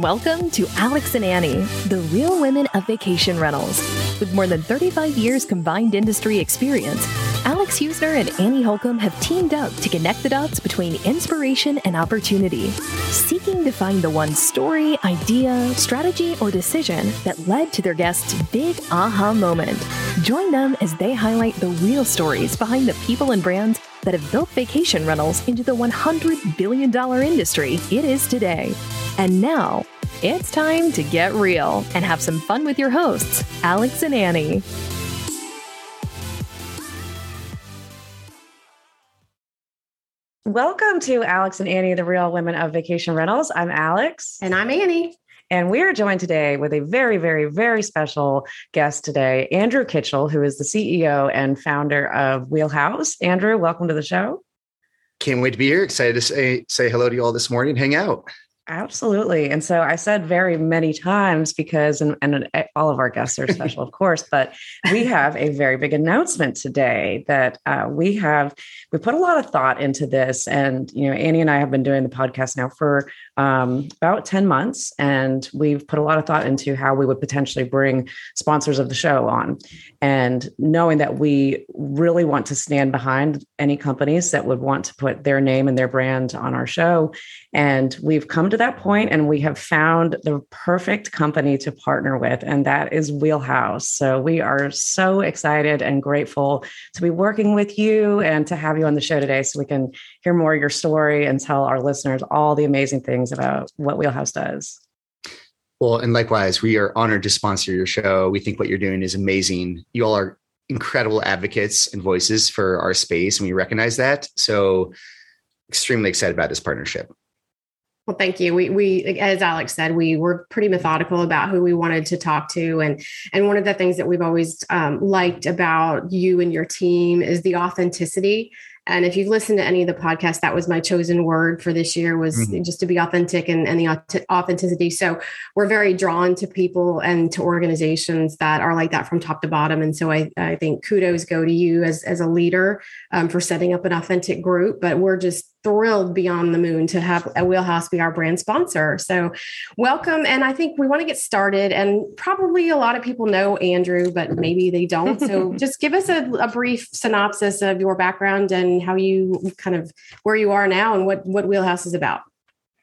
Welcome to Alex and Annie, the real women of vacation rentals. With more than 35 years combined industry experience, Alex Husner and Annie Holcombe have teamed up to connect the dots between inspiration and opportunity, seeking to find the one story, idea, strategy, or decision that led to their guests' big aha moment. Join them as they highlight the real stories behind the people and brands that have built vacation rentals into the $100 billion industry it is today. And now, it's time to get real and have some fun with your hosts, Alex and Annie. Welcome to Alex and Annie, the real women of vacation rentals. I'm Alex. And I'm Annie. And we are joined today with a very, very, very special guest today, Andrew Kitchell, who is the CEO and founder of Wheelhouse. Andrew, welcome to the show. Can't wait to be here. Excited to say say hello to you all this morning. Hang out. Absolutely. And so I said very many times because, and, and, all of our guests are special, of course, but we have a very big announcement today that uh, we have, we put a lot of thought into this. And, you know, Annie and I have been doing the podcast now for um, about 10 months, and we've put a lot of thought into how we would potentially bring sponsors of the show on. And knowing that we really want to stand behind any companies that would want to put their name and their brand on our show. And we've come to that point and we have found the perfect company to partner with, and that is Wheelhouse. So we are so excited and grateful to be working with you and to have you on the show today so we can hear more of your story and tell our listeners all the amazing things about what Wheelhouse does. Well, and likewise, we are honored to sponsor your show. We think what you're doing is amazing. You all are incredible advocates and voices for our space, and we recognize that. So, extremely excited about this partnership. Well, thank you. We we as Alex said, we were pretty methodical about who we wanted to talk to, and and one of the things that we've always um, liked about you and your team is the authenticity and if you've listened to any of the podcasts, that was my chosen word for this year was mm-hmm. just to be authentic and, and the authenticity. So we're very drawn to people and to organizations that are like that from top to bottom. And so I, I think kudos go to you as, as a leader um, for setting up an authentic group, but we're just thrilled beyond the moon to have a wheelhouse be our brand sponsor. So welcome. And I think we want to get started and probably a lot of people know Andrew, but maybe they don't. So just give us a, a brief synopsis of your background and how you kind of where you are now and what what Wheelhouse is about.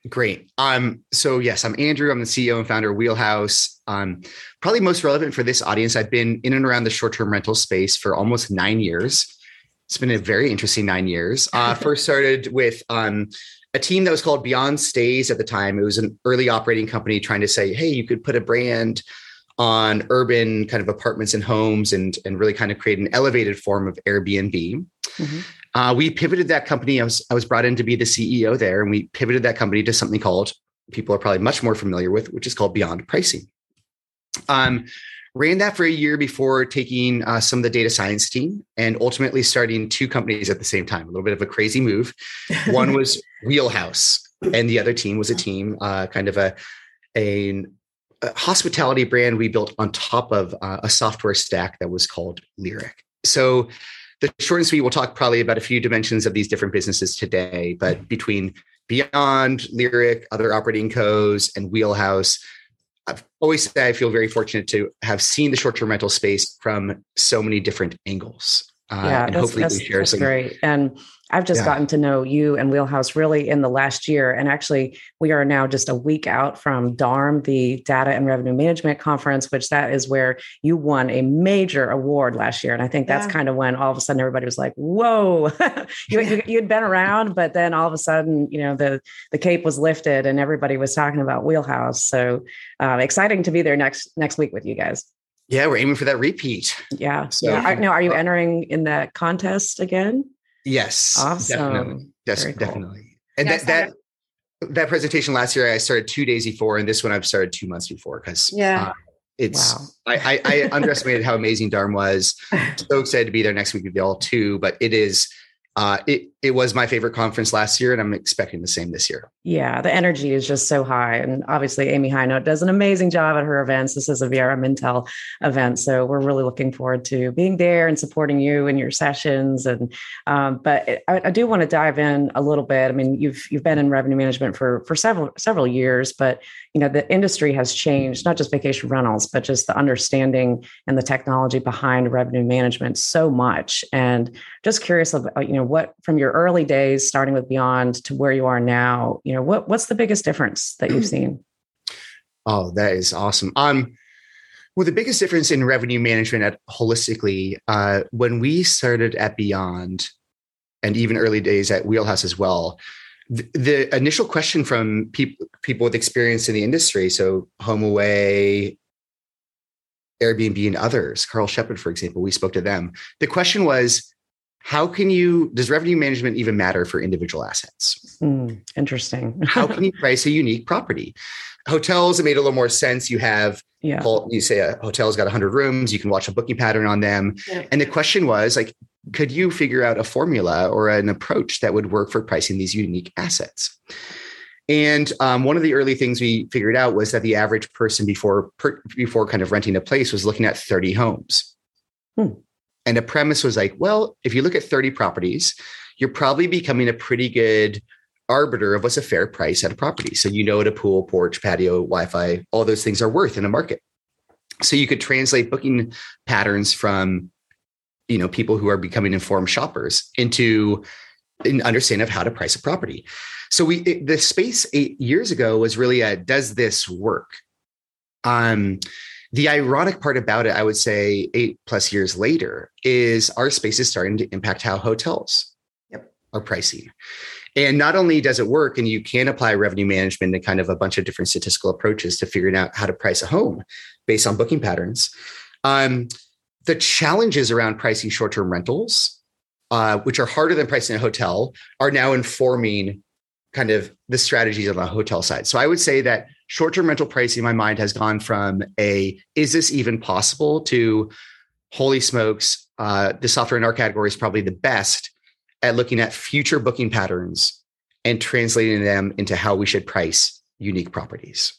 Great. Um, so yes, I'm Andrew. I'm the CEO and founder of Wheelhouse. Um, probably most relevant for this audience. I've been in and around the short-term rental space for almost nine years. It's been a very interesting nine years. Uh, first started with um, a team that was called Beyond Stays at the time. It was an early operating company trying to say, hey, you could put a brand on urban kind of apartments and homes and, and really kind of create an elevated form of Airbnb. Mm-hmm. Uh, we pivoted that company. I was I was brought in to be the CEO there, and we pivoted that company to something called people are probably much more familiar with, which is called Beyond Pricing. Um, ran that for a year before taking uh, some of the data science team and ultimately starting two companies at the same time. A little bit of a crazy move. One was Wheelhouse, and the other team was a team, uh, kind of a, a, a, hospitality brand we built on top of uh, a software stack that was called Lyric. So the short and sweet, we'll talk probably about a few dimensions of these different businesses today, but between Beyond, Lyric, other operating codes, and Wheelhouse, I've always said I feel very fortunate to have seen the short-term rental space from so many different angles. Uh, yeah, and hopefully we share that's some great. And I've just yeah. gotten to know you and Wheelhouse really in the last year. And actually, we are now just a week out from DARM, the Data and Revenue Management Conference, which that is where you won a major award last year. And I think that's yeah. kind of when all of a sudden everybody was like, "Whoa, you, you, had been around," but then all of a sudden, you know, the the cape was lifted and everybody was talking about Wheelhouse. So uh, exciting to be there next next week with you guys. Yeah, we're aiming for that repeat. Yeah. So, yeah. Now, are you entering in that contest again? Yes. Awesome. Definitely. Yes, cool. definitely. And that, that that presentation last year, I started two days before, and this one I've started two months before because yeah. Uh, it's wow. I, I, I underestimated how amazing DARM was. So excited to be there next week with y'all too. But it is uh, it it was my favorite conference last year, and I'm expecting the same this year. Yeah, the energy is just so high. And obviously, Amy Hinote does an amazing job at her events. This is a VRM Intel event. So we're really looking forward to being there and supporting you in your sessions. And um, but I, I, do want to dive in a little bit. I mean, you've you've been in revenue management for for several several years, but you know the industry has changed, not just vacation rentals, but just the understanding and the technology behind revenue management so much. And just curious about, you know, what from your early days, starting with Beyond to where you are now, you know, what what's the biggest difference that you've seen? Oh, that is awesome. Um, well, the biggest difference in revenue management at holistically, uh, when we started at Beyond, and even early days at Wheelhouse as well, the, the initial question from people people with experience in the industry, so HomeAway, Airbnb, and others, Carl Shepherd, for example, we spoke to them. The question was, how can you does revenue management even matter for individual assets? Mm, interesting. How can you price a unique property? Hotels it made a little more sense. You have yeah. you say a hotel's got 100 rooms you can watch a booking pattern on them. Yeah. and the question was like could you figure out a formula or an approach that would work for pricing these unique assets? And um, one of the early things we figured out was that the average person before per, before kind of renting a place was looking at 30 homes. Hmm. And the premise was like, well, if you look at 30 properties, you're probably becoming a pretty good arbiter of what's a fair price at a property. So you know what a pool, porch, patio, Wi-Fi, all those things are worth in a market. So you could translate booking patterns from, you know, people who are becoming informed shoppers into an understanding of how to price a property. So we it, the space eight years ago was really a does this work? Um, the ironic part about it, I would say, eight plus years later, is our space is starting to impact how hotels yep. are pricing. And not only does it work, and you can apply revenue management and kind of a bunch of different statistical approaches to figuring out how to price a home based on booking patterns. Um, the challenges around pricing short-term rentals, uh, which are harder than pricing a hotel, are now informing kind of the strategies on the hotel side. So I would say that short-term rental pricing in my mind has gone from a is this even possible to holy smokes, uh, the software in our category is probably the best at looking at future booking patterns and translating them into how we should price unique properties.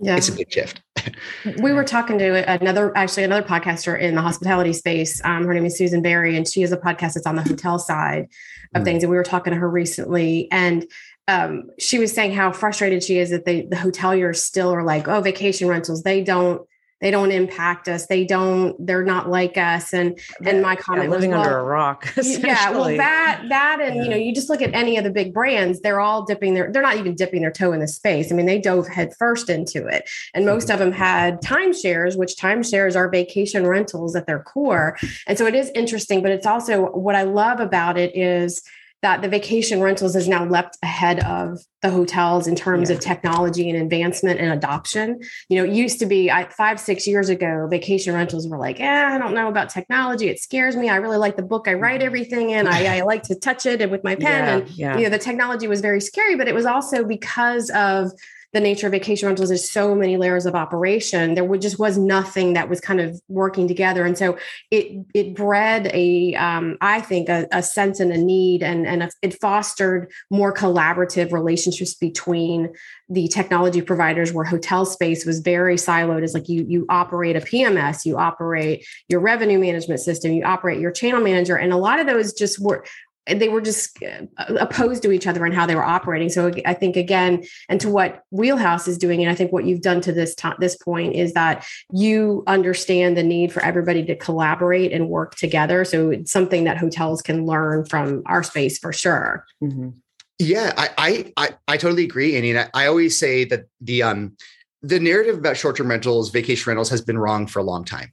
Yeah. It's a big shift. we were talking to another, actually another podcaster in the hospitality space. Um, her name is Susan Berry, and she has a podcast that's on the hotel side of mm. things. And we were talking to her recently, and um, she was saying how frustrated she is that they, the hoteliers still are like, oh, vacation rentals, they don't they don't impact us. They don't they're not like us. And and my comment yeah, living was, under well, a rock yeah well that that and yeah. you know you just look at any of the big brands they're all dipping their they're not even dipping their toe in the space. I mean they dove headfirst into it. And most mm-hmm. of them had timeshares which timeshares are vacation rentals at their core. And so it is interesting but it's also what i love about it is that the vacation rentals has now leapt ahead of the hotels in terms yeah. of technology and advancement and adoption. You know, it used to be I, five, six years ago, vacation rentals were like, eh, I don't know about technology. It scares me. I really like the book I write mm-hmm. everything in. I, I like to touch it and with my pen. Yeah, and, yeah. you know, the technology was very scary, but it was also because of the nature of vacation rentals is so many layers of operation. There would just was nothing that was kind of working together. And so it it bred a um, I think a, a, sense and a need and and a, it fostered more collaborative relationships between the technology providers where hotel space was very siloed. Is like you you operate a pms you operate your revenue management system you operate your channel manager. And a lot of those just were they were just uh, opposed to each other and how they were operating. So I think again, and to what Wheelhouse is doing, and I think what you've done to this this point is that you understand the need for everybody to collaborate and work together. So it's something that hotels can learn from our space for sure. Mm-hmm. Yeah, I, I, I I totally agree, Annie. And I, I always say that the um the narrative about short term rentals, vacation rentals, has been wrong for a long time.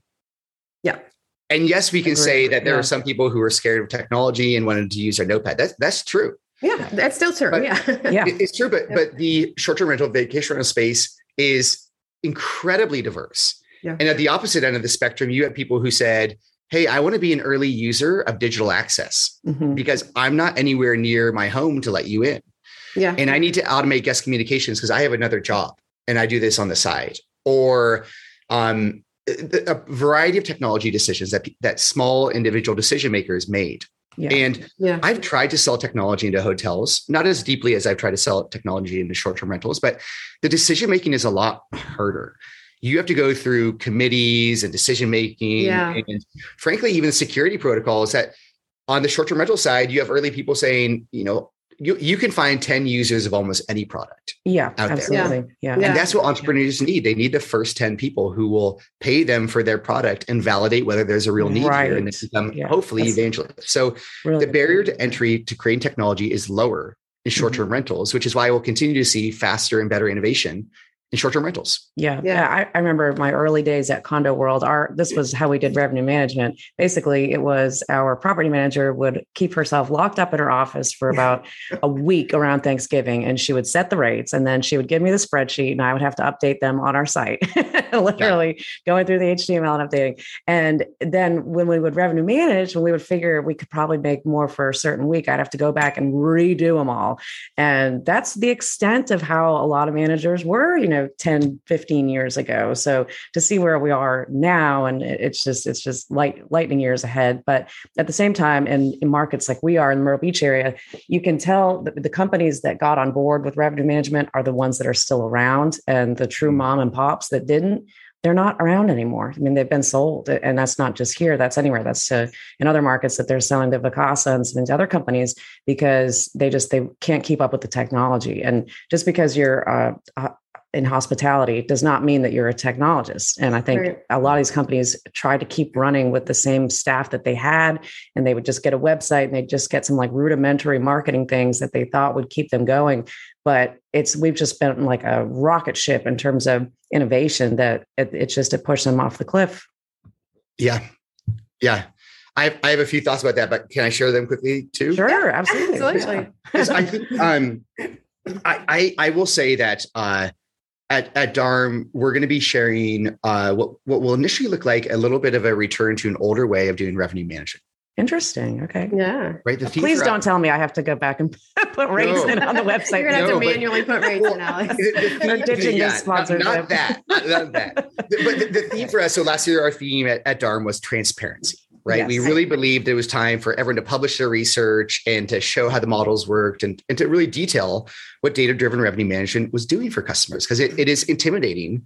Yeah. And yes, we can Agreed. say that there yeah. are some people who are scared of technology and wanted to use their notepad. That's that's true. Yeah, that's still true. But yeah, yeah, it's true. But but the short-term rental vacation rental space is incredibly diverse. Yeah. And at the opposite end of the spectrum, you have people who said, "Hey, I want to be an early user of digital access mm-hmm. because I'm not anywhere near my home to let you in. Yeah, and I need to automate guest communications because I have another job and I do this on the side." Or um, a variety of technology decisions that that small individual decision makers made Yeah. And yeah. I've tried to sell technology into hotels, not as deeply as I've tried to sell technology into short term rentals, but the decision making is a lot harder. You have to go through committees and decision making. Yeah. And frankly, even security protocols that on the short term rental side, you have early people saying, you know, you, you can find 10 users of almost any product. Yeah, out absolutely. There. Yeah. yeah. And that's what entrepreneurs need. They need the first 10 people who will pay them for their product and validate whether there's a real need right. here and this become yeah. hopefully that's evangelists. So really the barrier to entry to creating technology is lower in short-term mm-hmm. rentals, which is why we'll continue to see faster and better innovation in short-term rentals. Yeah. Yeah. yeah I, I, remember my early days at Condo World. Our this was how we did revenue management. Basically, it was our property manager would keep herself locked up in her office for about a week around Thanksgiving and she would set the rates and then she would give me the spreadsheet and I would have to update them on our site. Literally yeah. going through the HTML and updating. And then when we would revenue manage, when we would figure we could probably make more for a certain week, I'd have to go back and redo them all. And that's the extent of how a lot of managers were, you know, know 10 15 years ago so to see where we are now and it's just it's just light lightning years ahead but at the same time in, in markets like we are in the myrtle beach area you can tell that the companies that got on board with revenue management are the ones that are still around and the true mm. mom and pops that didn't they're not around anymore. I mean, they've been sold, and that's not just here. That's anywhere. That's to, in other markets that they're selling to Vacasa and some of these other companies because they just they can't keep up with the technology. And just because you're uh, in hospitality does not mean that you're a technologist. And I think right. a lot of these companies try to keep running with the same staff that they had, and they would just get a website and they'd just get some like rudimentary marketing things that they thought would keep them going. But it's we've just been like a rocket ship in terms of innovation that it, it's just it push them off the cliff. Yeah, yeah. I have, I have a few thoughts about that, but can I share them quickly too? Sure, absolutely. absolutely. I think um, I, I, I will say that uh, at, at DARM, we're going to be sharing uh, what, what will initially look like a little bit of a return to an older way of doing revenue management. Interesting. Okay. Yeah. Right. The Please don't tell me I have to go back and put rates no. in on the website. You're gonna have no, to manually put rates in, Alex. The, ditching yeah, this sponsorship. Not, not that. Not, not that. but the, the, theme for us. So last year, our theme at, at DARM was transparency right? Yes. We really believed it was time for everyone to publish their research and to show how the models worked and, and to really detail what data driven revenue management was doing for customers because it, it is intimidating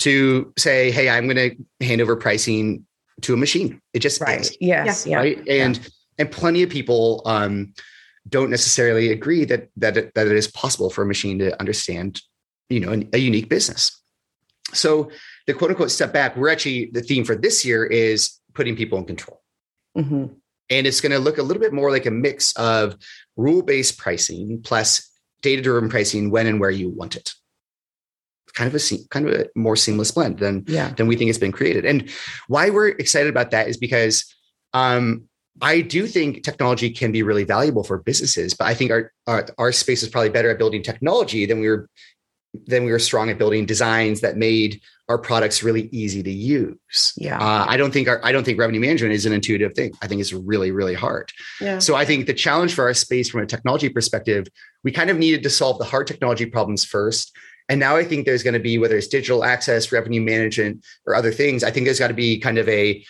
to say, hey, I'm going to hand over pricing to a machine. It just right. is. Yes. Yeah. Right. And yeah. and plenty of people um, don't necessarily agree that that it, that it is possible for a machine to understand, you know, an, a unique business. So the quote unquote step back, we're actually the theme for this year is putting people in control. Mm-hmm. And it's going to look a little bit more like a mix of rule based pricing plus data driven pricing when and where you want it. Kind of a kind of a more seamless blend than yeah. than we think it's been created. And why we're excited about that is because um, I do think technology can be really valuable for businesses, but I think our, our, our space is probably better at building technology than we were than we were strong at building designs that made our products really easy to use. Yeah. Uh, I don't think our, I don't think revenue management is an intuitive thing. I think it's really, really hard. Yeah. So I think the challenge for our space from a technology perspective, we kind of needed to solve the hard technology problems first. And now I think there's going to be, whether it's digital access, revenue management, or other things, I think there's got to be kind of a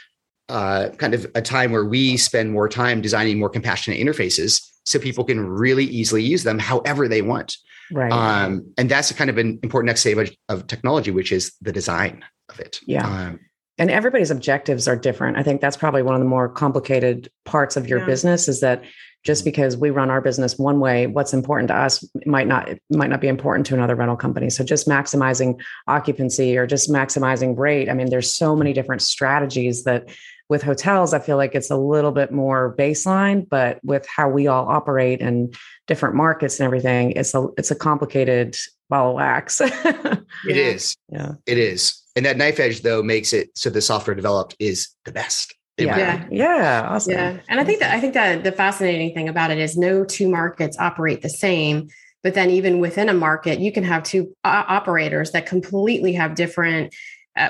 uh, kind of a time where we spend more time designing more compassionate interfaces so people can really easily use them however they want. Right. Um, and that's kind of an important next stage of technology, which is the design of it. Yeah. Um, and everybody's objectives are different. I think that's probably one of the more complicated parts of your yeah. business is that just because we run our business one way, what's important to us might not might not be important to another rental company. So just maximizing occupancy or just maximizing rate. I mean, there's so many different strategies that with hotels, I feel like it's a little bit more baseline, but with how we all operate and different markets and everything, it's a it's a complicated ball of wax. it is. Yeah. It is. And that knife edge though makes it so the software developed is the best. Yeah. Yeah. Awesome. Yeah. And I think that I think that the fascinating thing about it is no two markets operate the same. But then even within a market, you can have two uh, operators that completely have different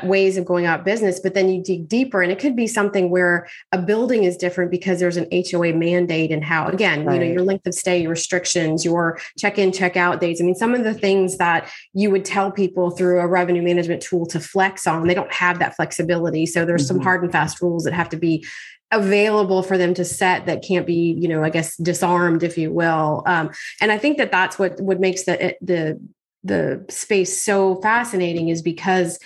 ways of going out business but then you dig deeper and it could be something where a building is different because there's an hoa mandate and how again right. you know your length of stay your restrictions your check in check out dates i mean some of the things that you would tell people through a revenue management tool to flex on they don't have that flexibility so there's mm-hmm. some hard and fast rules that have to be available for them to set that can't be you know i guess disarmed if you will um, and i think that that's what what makes the the the space so fascinating is because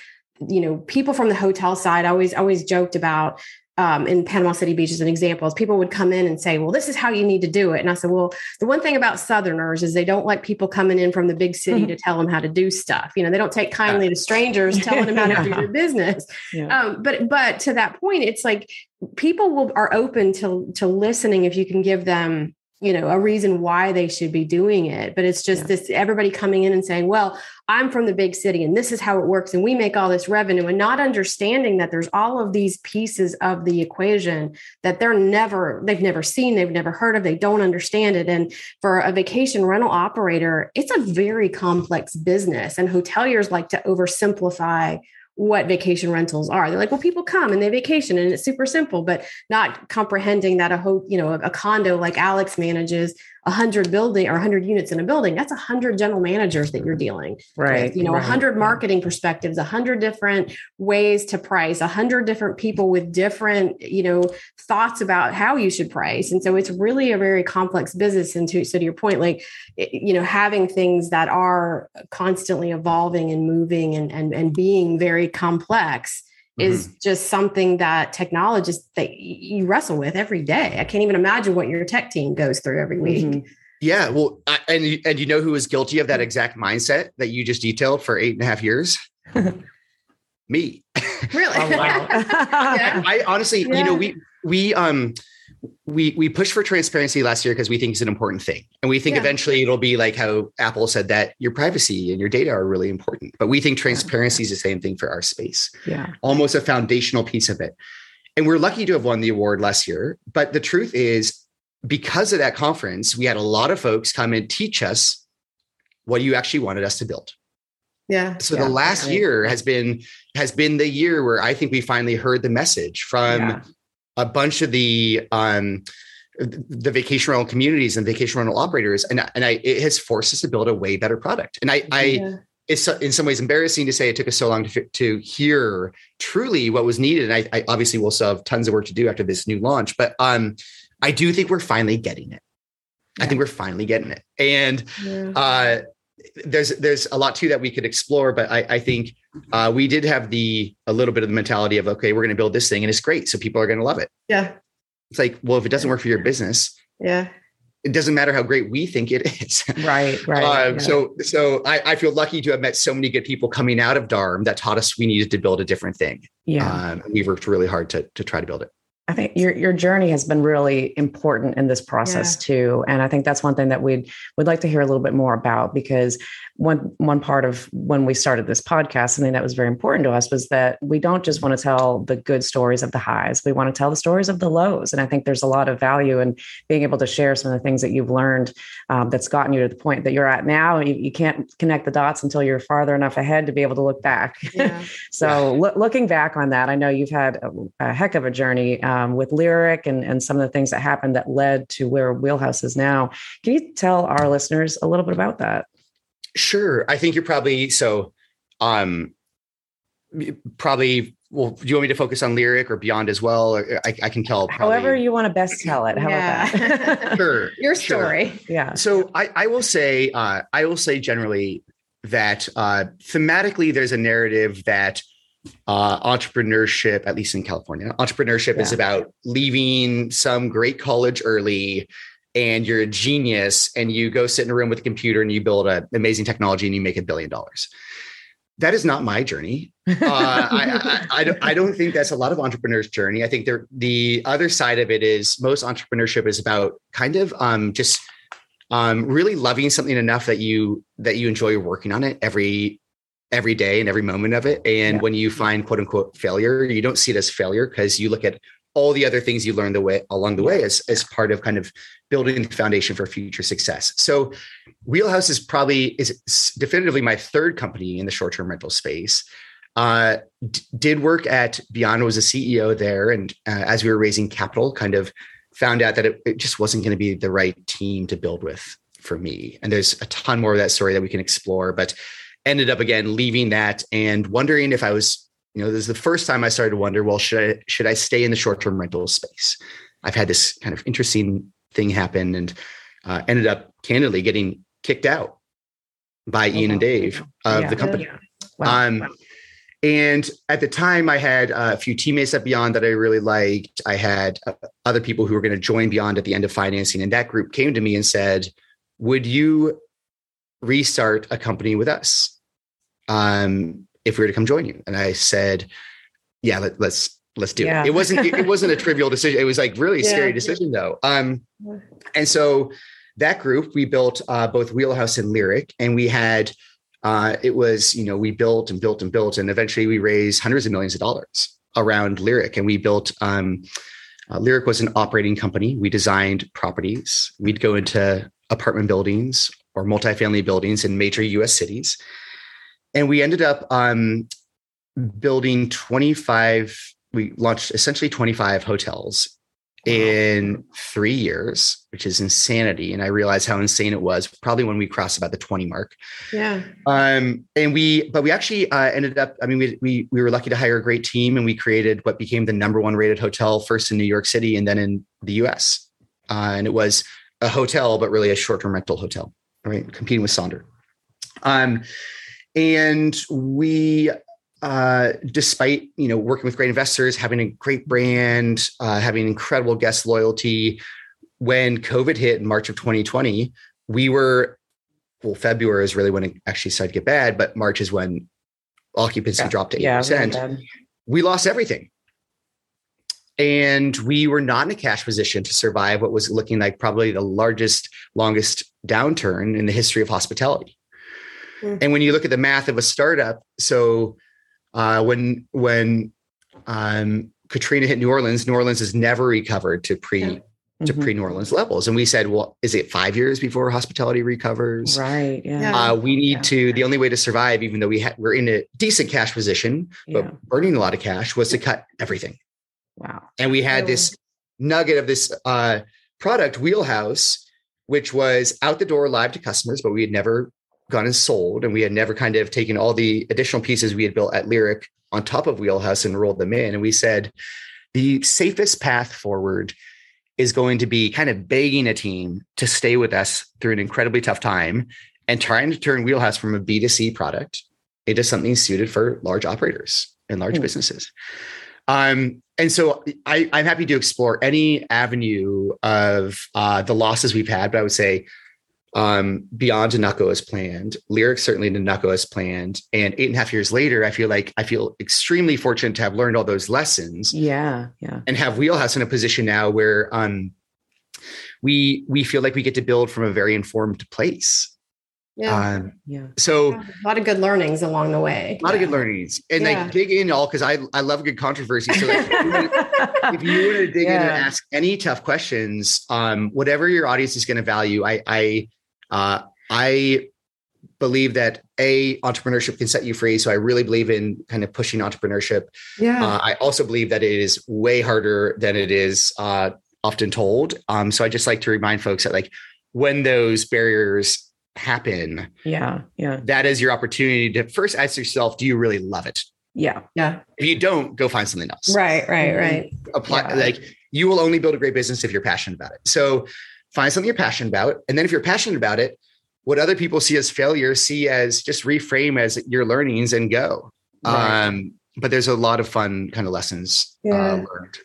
you know people from the hotel side always always joked about um, in Panama City Beach as an example, people would come in and say, "Well, this is how you need to do it." And I said, "Well, the one thing about Southerners is they don't like people coming in from the big city mm-hmm. to tell them how to do stuff. You know, they don't take kindly to strangers telling them how to do their business. Yeah. Um, but but to that point, it's like people will are open to to listening if you can give them you know a reason why they should be doing it but it's just yeah. this everybody coming in and saying well i'm from the big city and this is how it works and we make all this revenue and not understanding that there's all of these pieces of the equation that they're never they've never seen they've never heard of they don't understand it and for a vacation rental operator it's a very complex business and hoteliers like to oversimplify what vacation rentals are. They're like, well, people come and they vacation and it's super simple, but not comprehending that a ho- you know, a condo like Alex manages 100 building or 100 units in a building that's 100 general managers that you're dealing right with, you know right. 100 marketing perspectives 100 different ways to price 100 different people with different you know thoughts about how you should price and so it's really a very complex business and to so to your point like you know having things that are constantly evolving and moving and and, and being very complex is mm-hmm. just something that technologists that you wrestle with every day. I can't even imagine what your tech team goes through every week. Mm-hmm. Yeah, well, I, and and you know who was guilty of that exact mindset that you just detailed for eight and a half years? Me. Really? oh, wow. yeah. I, I honestly, yeah. you know, we we um we we pushed for transparency last year because we think it's an important thing. And we think yeah. eventually it'll be like how apple said that your privacy and your data are really important. But we think transparency is the same thing for our space. Yeah. Almost a foundational piece of it. And we're lucky to have won the award last year. But the truth is because of that conference we had a lot of folks come and teach us what you actually wanted us to build. Yeah. So yeah, the last right. year has been has been the year where i think we finally heard the message from yeah a bunch of the um, the vacation rental communities and vacation rental operators, and and I it has forced us to build a way better product. And I, I it's in some ways embarrassing to say it took us so long to to hear truly what was needed. And I, I obviously will still have tons of work to do after this new launch, but um, I do think we're finally getting it. Yeah. I think we're finally getting it, and yeah. uh, there's there's a lot too that we could explore, but I, I think uh, we did have the a little bit of the mentality of okay, we're going to build this thing and it's great, so people are going to love it. Yeah, it's like well, if it doesn't work for your business, yeah, it doesn't matter how great we think it is. Right, right. Um, yeah. So, so I, I, feel lucky to have met so many good people coming out of DARM that taught us we needed to build a different thing. Yeah, um, we've worked really hard to to try to build it. I think your your journey has been really important in this process yeah. too, and I think that's one thing that we'd would like to hear a little bit more about because one one part of when we started this podcast, something that was very important to us was that we don't just want to tell the good stories of the highs; we want to tell the stories of the lows. And I think there's a lot of value in being able to share some of the things that you've learned um, that's gotten you to the point that you're at now. You, you, can't connect the dots until you're farther enough ahead to be able to look back. Yeah. so, yeah. Lo- looking back on that, I know you've had a, a heck of a journey. Um, with Lyric and, and some of the things that happened that led to where Wheelhouse is now. Can you tell our listeners a little bit about that? Sure. I think you're probably so um probably well, do you want me to focus on lyric or beyond as well? I, I can tell. Probably. However, you want to best tell it. How yeah. about that? sure. Your story. Sure. Yeah. So I, I will say, uh, I will say generally that uh, thematically, there's a narrative that uh, entrepreneurship, at least in California, entrepreneurship yeah. is about leaving some great college early and you're a genius and you go sit in a room with a computer and you build an amazing technology and you make a billion dollars. That is not my journey. Uh, I, I, I, don't, I don't think that's a lot of entrepreneurs' journey. I think the other side of it is most entrepreneurship is about kind of um, just um, really loving something enough that you that you enjoy working on it every every day and every moment of it. And yeah. when you find quote unquote failure, you don't see it as failure because you look at all the other things you learned the way along the way as, as part of kind of building the foundation for future success. So Wheelhouse is probably is definitively my third company in the short-term rental space. Uh, d- did work at Beyond was a CEO there. And uh, as we were raising capital, kind of found out that it, it just wasn't going to be the right team to build with for me. And there's a ton more of that story that we can explore, but ended up again leaving that and wondering if I was you know, this is the first time I started to wonder, well, should I should I stay in the short term rental space? I've had this kind of interesting thing happen, and uh, ended up candidly getting kicked out by oh, Ian and Dave of yeah. the company. Wow. Um, and at the time, I had a few teammates at Beyond that I really liked. I had uh, other people who were going to join Beyond at the end of financing, and that group came to me and said, "Would you restart a company with us um, if we were to come join you?" And I said, "Yeah, let, us let's, let's do yeah. it." It wasn't it, it, wasn't a trivial decision. It was like really yeah. scary decision though. Um, and so that group we built uh, both Wheelhouse and Lyric, and we had uh, it was you know we built and built and built and eventually we raised hundreds of millions of dollars around lyric and we built um, uh, lyric was an operating company we designed properties we'd go into apartment buildings or multifamily buildings in major us cities and we ended up um, building 25 we launched essentially 25 hotels in three years, which is insanity. And I realized how insane it was probably when we crossed about the 20 mark. Yeah. Um, and we, but we actually uh, ended up, I mean, we, we, we were lucky to hire a great team and we created what became the number one rated hotel first in New York City and then in the US. Uh, and it was a hotel, but really a short-term rental hotel, right? Competing with Sonder. Um, and we uh, despite you know working with great investors, having a great brand, uh, having incredible guest loyalty, when COVID hit in March of 2020, we were well, February is really when it actually started to get bad, but March is when occupancy yeah. dropped to 8%. Yeah, we lost everything. And we were not in a cash position to survive what was looking like probably the largest, longest downturn in the history of hospitality. Mm-hmm. And when you look at the math of a startup, so uh, when when um, Katrina hit New Orleans, New Orleans has never recovered to pre yeah. to mm-hmm. pre New Orleans levels, and we said, well, is it five years before hospitality recovers? Right. Yeah. Uh, we need yeah. to. The only way to survive, even though we ha- we're in a decent cash position, but yeah. burning a lot of cash, was to cut everything. Wow. And we had this nugget of this uh, product, Wheelhouse, which was out the door live to customers, but we had never gone and sold, and we had never kind of taken all the additional pieces we had built at Lyric on top of Wheelhouse and rolled them in. And we said the safest path forward is going to be kind of begging a team to stay with us through an incredibly tough time and trying to turn Wheelhouse from a B2C product into something suited for large operators and large mm. businesses. Um, and so I, am happy to explore any avenue of uh, the losses we've had, but I would say um, beyond Naco as planned. Lyrics certainly to Naco as planned. And eight and a half years later, I feel like I feel extremely fortunate to have learned all those lessons. Yeah, yeah. And have Wheelhouse in a position now where um, we we feel like we get to build from a very informed place. Yeah. Um, yeah. So yeah, a lot of good learnings along the way. A lot yeah. of good learnings. And yeah. like dig in all because I I love a good controversy. So like, if you want to dig in and ask any tough questions, um, whatever your audience is going to value, I I uh, I believe that a entrepreneurship can set you free. So I really believe in kind of pushing entrepreneurship. Yeah. Uh, I also believe that it is way harder than it is uh, often told. Um, so I just like to remind folks that like when those barriers happen, yeah, yeah, that is your opportunity to first ask yourself, do you really love it? Yeah, yeah. If you don't, go find something else. Right, right, right. Apply yeah. like you will only build a great business if you're passionate about it. So find something you're passionate about. And then if you're passionate about it, what other people see as failure, see as just reframe as your learnings and go. Right. Um, but there's a lot of fun kind of lessons uh, yeah. uh, learned.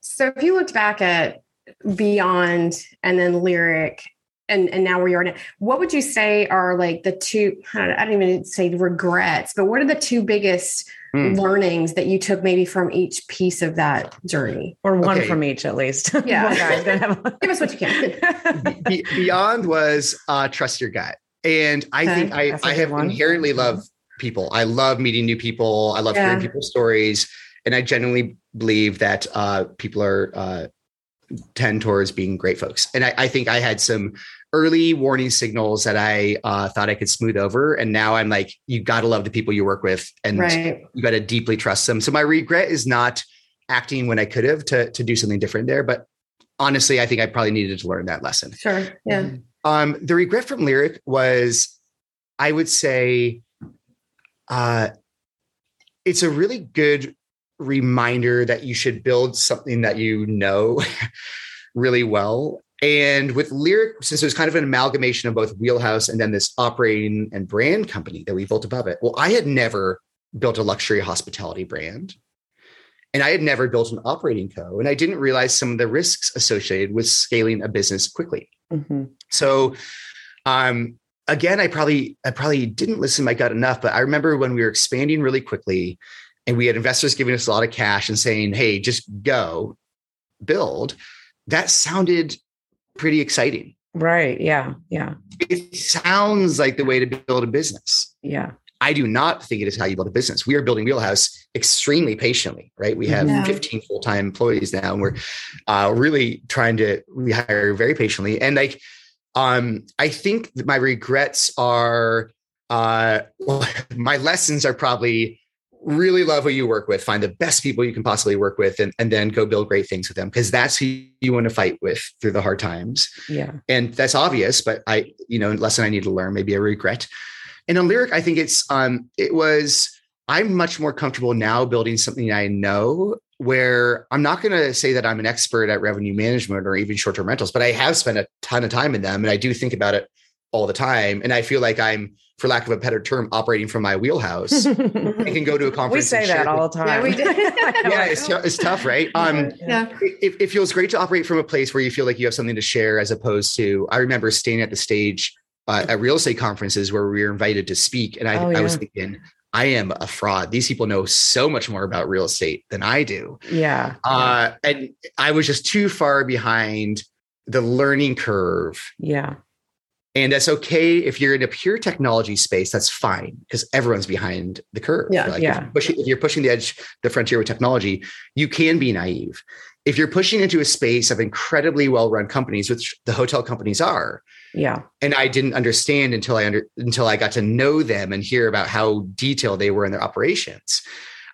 So if you looked back at Beyond and then Lyric and, and now where you are now, what would you say are like the two, I don't, I don't even say regrets, but what are the two biggest mm. learnings that you took maybe from each piece of that journey or one okay. from each at least yeah give us what you can Be- beyond was uh, trust your gut and i okay. think i, I have one. inherently love people i love meeting new people i love yeah. hearing people's stories and i genuinely believe that uh, people are uh, tend towards being great folks and I, I think i had some early warning signals that I uh, thought I could smooth over. And now I'm like, you got to love the people you work with and right. you got to deeply trust them. So my regret is not acting when I could have to, to do something different there. But honestly, I think I probably needed to learn that lesson. Sure. Yeah. Um, the regret from Lyric was, I would say, uh, it's a really good reminder that you should build something that you know really well. And with Lyric, since it was kind of an amalgamation of both Wheelhouse and then this operating and brand company that we built above it, well, I had never built a luxury hospitality brand. And I had never built an operating co. And I didn't realize some of the risks associated with scaling a business quickly. Mm-hmm. So um, again, I probably I probably didn't listen to my gut enough, but I remember when we were expanding really quickly and we had investors giving us a lot of cash and saying, hey, just go build, that sounded pretty exciting. Right. Yeah. Yeah. It sounds like the way to build a business. Yeah. I do not think it is how you build a business. We are building Wheelhouse extremely patiently, right? We have yeah. 15 full time employees now, and we're uh, really trying to we hire very patiently. And like, um, I think my regrets are, uh, well, my lessons are probably really love who you work with, find the best people you can possibly work with, and, and then go build great things with them because that's who you want to fight with through the hard times. Yeah. And that's obvious, but I, you know, lesson I need to learn, maybe a regret. And a lyric, I think it's um, it was I'm much more comfortable now building something I know where I'm not going to say that I'm an expert at revenue management or even short-term rentals, but I have spent a ton of time in them and I do think about it all the time. And I feel like I'm, for lack of a better term, operating from my wheelhouse. I can go to a conference. We say that all the time. Yeah, we do. yeah, it's, it's tough, right? Um, yeah. It, it, feels great to operate from a place where you feel like you have something to share, as opposed to. I remember staying at the stage uh, at real estate conferences where we were invited to speak, and I, oh, yeah. I was thinking, I am a fraud. These people know so much more about real estate than I do. Yeah. Uh, and I was just too far behind the learning curve. Yeah. And that's okay if you're in a pure technology space, that's fine because everyone's behind the curve. Yeah. Like yeah. If you're, pushing, if you're pushing the edge, the frontier with technology, you can be naive. If you're pushing into a space of incredibly well run companies, which the hotel companies are, yeah. And I didn't understand until I under until I got to know them and hear about how detailed they were in their operations.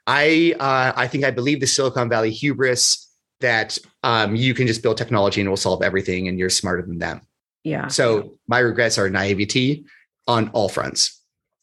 I uh, I think I believe the Silicon Valley hubris that um, you can just build technology and it will solve everything and you're smarter than them. Yeah. So my regrets are naivety on all fronts.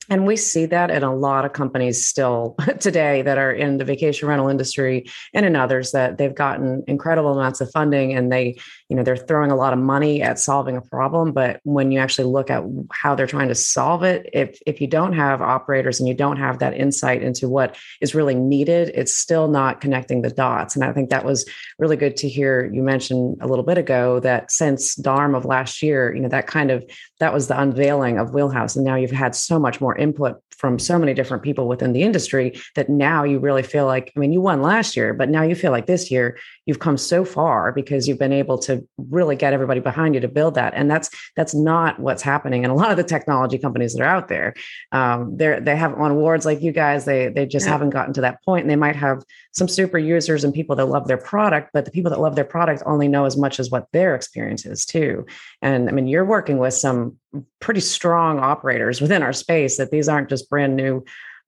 And we see that in a lot of companies still today that are in the vacation rental industry and in others that they've gotten incredible amounts of funding and they, you know, they're throwing a lot of money at solving a problem. But when you actually look at how they're trying to solve it, if if you don't have operators and you don't have that insight into what is really needed, it's still not connecting the dots. And I think that was really good to hear you mention a little bit ago that since DARM of last year, you know, that kind of that was the unveiling of Wheelhouse. And now you've had so much more input from so many different people within the industry that now you really feel like, I mean, you won last year, but now you feel like this year you've come so far because you've been able to really get everybody behind you to build that. And that's that's not what's happening in a lot of the technology companies that are out there. Um, they're they haven't won awards like you guys. They they just yeah. haven't gotten to that point. And they might have some super users and people that love their product, but the people that love their product only know as much as what their experience is too. And I mean, you're working with some pretty strong operators within our space that these aren't just brand new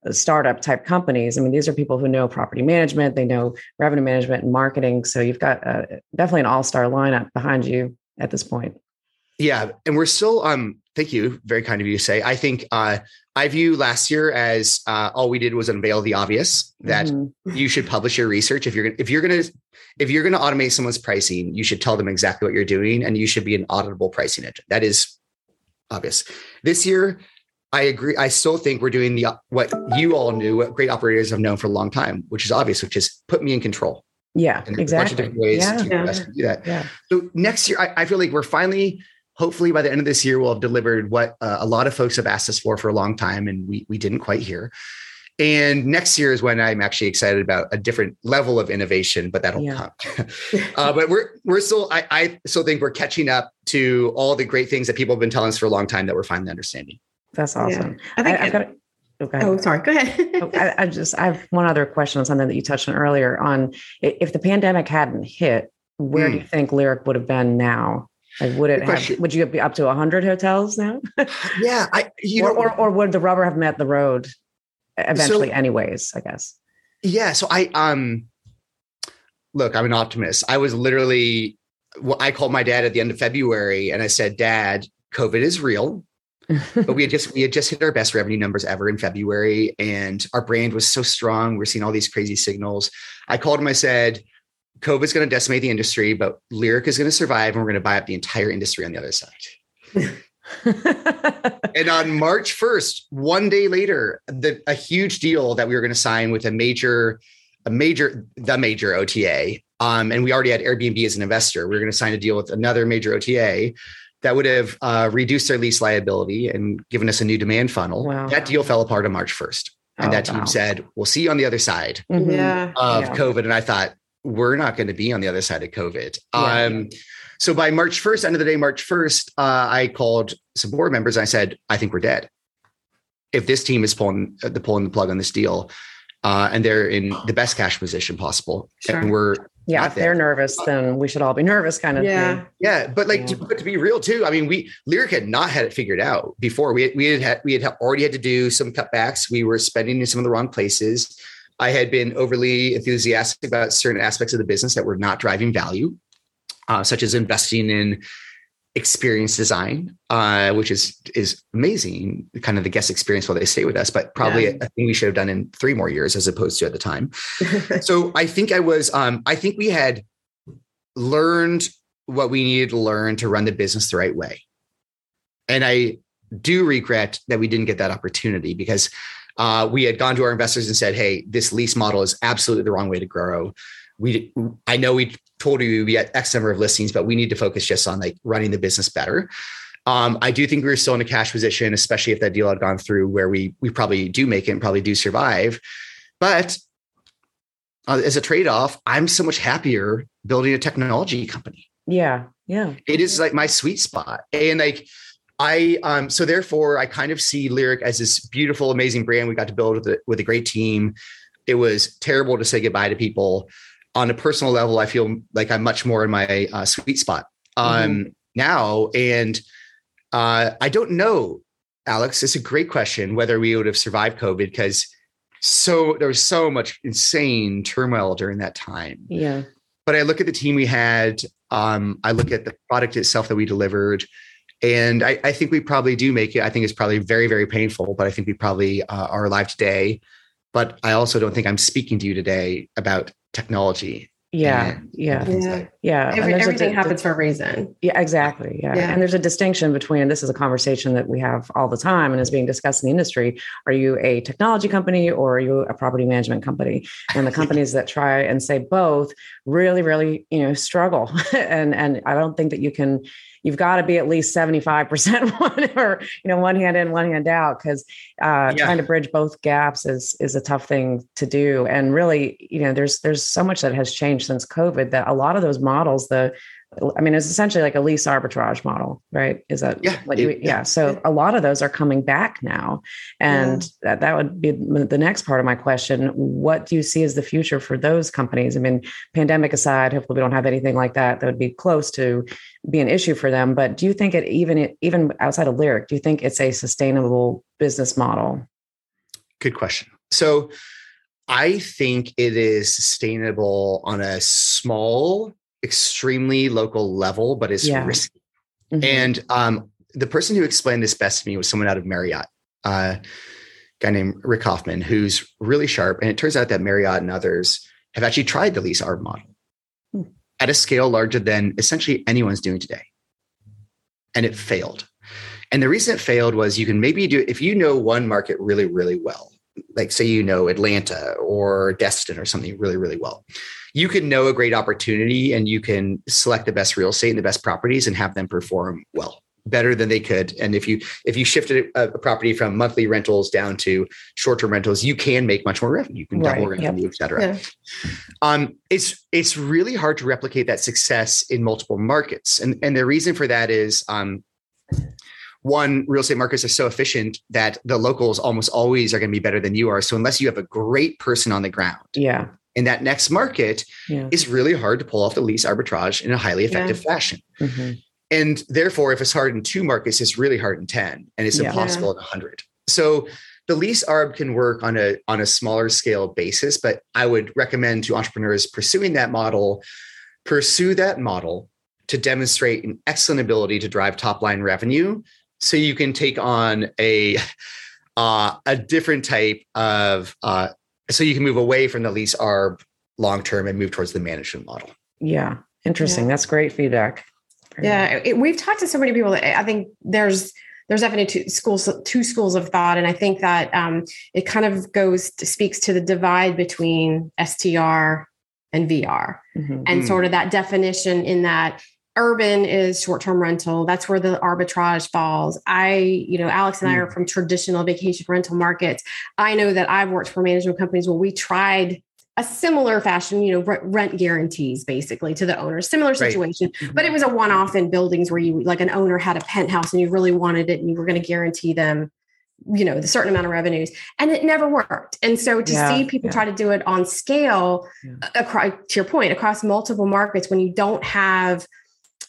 uh, startup type companies. I mean, these are people who know property management, they know revenue management and marketing. So you've got uh, definitely an all star lineup behind you at this point. Yeah, and we're still. Um, thank you, very kind of you to say. I think uh, I view last year as uh, all we did was unveil the obvious that mm-hmm. you should publish your research if you're gonna, if you're gonna if you're gonna automate someone's pricing, you should tell them exactly what you're doing, and you should be an auditable pricing engine. That is obvious. This year, I agree. I still think we're doing the what you all knew, what great operators have known for a long time, which is obvious, which is put me in control. Yeah, and exactly. A bunch of different ways yeah. to yeah. do that. Yeah. So next year, I, I, feel like we're finally, hopefully, by the end of this year, we'll have delivered what uh, a lot of folks have asked us for for a long time, and we we didn't quite hear. And next year is when I'm actually excited about a different level of innovation, but that'll yeah. come. uh, but we're we're still I, I still think we're catching up to all the great things that people have been telling us for a long time that we're finally understanding. That's awesome. Yeah. I think I, have got Okay. Oh, sorry. Go ahead. Oh, I, I, just I have one other question on something that you touched on earlier. On if the pandemic hadn't hit, where mm. do you think Lyric would have been now? Like, would it have, would you be up to hundred hotels now? yeah, I you or, know, or, or would the rubber have met the road eventually? So, anyways, I guess. Yeah. So I um look, I'm an optimist. I was literally well, I called my dad at the end of February and I said, Dad, COVID is real but we had just we had just hit our best revenue numbers ever in February, and our brand was so strong. We're seeing all these crazy signals. I called him. I said, "COVID's going to decimate the industry, but Lyric is going to survive, and we're going to buy up the entire industry on the other side." and on March 1st, one day later, the, a huge deal that we were going to sign with a major, a major, the major OTA. Um, and we already had Airbnb as an investor. We were going to sign a deal with another major OTA that would have uh, reduced their lease liability and given us a new demand funnel. Wow. That deal fell apart on March 1st. And oh, that team wow. said, we'll see you on the other side mm-hmm. yeah. of yeah. COVID. And I thought, we're not going to be on the other side of COVID. Yeah. Um, so by March 1st, end of the day, March 1st, uh, I called some board members. I said, I think we're dead. If this team is pulling uh, the pulling the plug on this deal, uh, and they're in the best cash position possible, sure. and we're yeah, if they're nervous, then we should all be nervous, kind of yeah. thing. Yeah, but like, yeah. To, but to be real too, I mean, we Lyric had not had it figured out before. We had, we had, had we had already had to do some cutbacks. We were spending in some of the wrong places. I had been overly enthusiastic about certain aspects of the business that were not driving value uh, such as investing in experience design, uh, which is is amazing, kind of the guest experience while they stay with us, but probably yeah. a thing we should have done in three more years as opposed to at the time. so I think I was, um, I think we had learned what we needed to learn to run the business the right way. And I do regret that we didn't get that opportunity because uh, we had gone to our investors and said, "Hey, this lease model is absolutely the wrong way to grow." We, I know we told you we had X number of listings, but we need to focus just on like running the business better. Um, I do think we were still in a cash position, especially if that deal had gone through where we we probably do make it and probably do survive. But uh, as a trade-off, I'm so much happier building a technology company. Yeah. Yeah. It is like my sweet spot. And like I um so therefore I kind of see Lyric as this beautiful, amazing brand we got to build with a, with a great team. It was terrible to say goodbye to people on a personal level, I feel like I'm much more in my uh, sweet spot um, mm-hmm. now. And uh, I don't know, Alex. It's a great question whether we would have survived COVID because so there was so much insane turmoil during that time. Yeah. But I look at the team we had. Um, I look at the product itself that we delivered. And I, I, think we probably do make it. I think it's probably very, very painful, but I think we probably uh, are alive today. But I also don't think I'm speaking to you today about technology. Yeah, yeah, yeah, yeah. Every, everything happens for a reason. Yeah, exactly. Yeah. yeah. and there's a distinction between this is a conversation that we have all the time and is being discussed in the industry. Are you a technology company or are you a property management company? And the companies that try and say both really, really, you know, struggle. and and I don't think that you can you've got to be at least 75% one or, you know, one hand in, one hand out. Cause uh, yeah. trying to bridge both gaps is, is a tough thing to do. And really, you know, there's, there's so much that has changed since COVID that a lot of those models, the, I mean, it's essentially like a lease arbitrage model, right? Is that yeah, what you, yeah. yeah. So a lot of those are coming back now. And yeah. that, that would be the next part of my question. What do you see as the future for those companies? I mean, pandemic aside, hopefully we don't have anything like that that would be close to be an issue for them. But do you think it even, even outside of Lyric, do you think it's a sustainable business model? Good question. So I think it is sustainable on a small extremely local level, but is yeah. risky. Mm-hmm. And um, the person who explained this best to me was someone out of Marriott, uh, guy named Rick Hoffman, who's really sharp. And it turns out that Marriott and others have actually tried the lease arb model hmm. at a scale larger than essentially anyone's doing today. And it failed. And the reason it failed was you can maybe do if you know one market really, really well, like say you know Atlanta or Destin or something really, really well you can know a great opportunity and you can select the best real estate and the best properties and have them perform well better than they could and if you if you shifted a, a property from monthly rentals down to short-term rentals you can make much more revenue you can right. double revenue yep. et cetera yeah. um, it's it's really hard to replicate that success in multiple markets and and the reason for that is um, one real estate markets are so efficient that the locals almost always are going to be better than you are so unless you have a great person on the ground yeah in that next market yeah. is really hard to pull off the lease arbitrage in a highly effective yeah. fashion. Mm-hmm. And therefore, if it's hard in two markets, it's really hard in 10 and it's yeah. impossible in 100. So the lease arb can work on a on a smaller scale basis, but I would recommend to entrepreneurs pursuing that model, pursue that model to demonstrate an excellent ability to drive top line revenue so you can take on a uh, a different type of uh, so you can move away from the lease arb long term and move towards the management model. Yeah, interesting. Yeah. That's great feedback. Very yeah, it, we've talked to so many people. That I think there's there's definitely two schools two schools of thought, and I think that um, it kind of goes to, speaks to the divide between STR and VR, mm-hmm. and mm. sort of that definition in that urban is short-term rental that's where the arbitrage falls i you know alex and i are mm. from traditional vacation rental markets i know that i've worked for management companies where we tried a similar fashion, you know, rent guarantees basically to the owner, similar situation, right. mm-hmm. but it was a one-off in buildings where you like an owner had a penthouse and you really wanted it and you were going to guarantee them, you know, the certain amount of revenues and it never worked. And so to yeah, see people yeah. try to do it on scale yeah. across to your point, across multiple markets when you don't have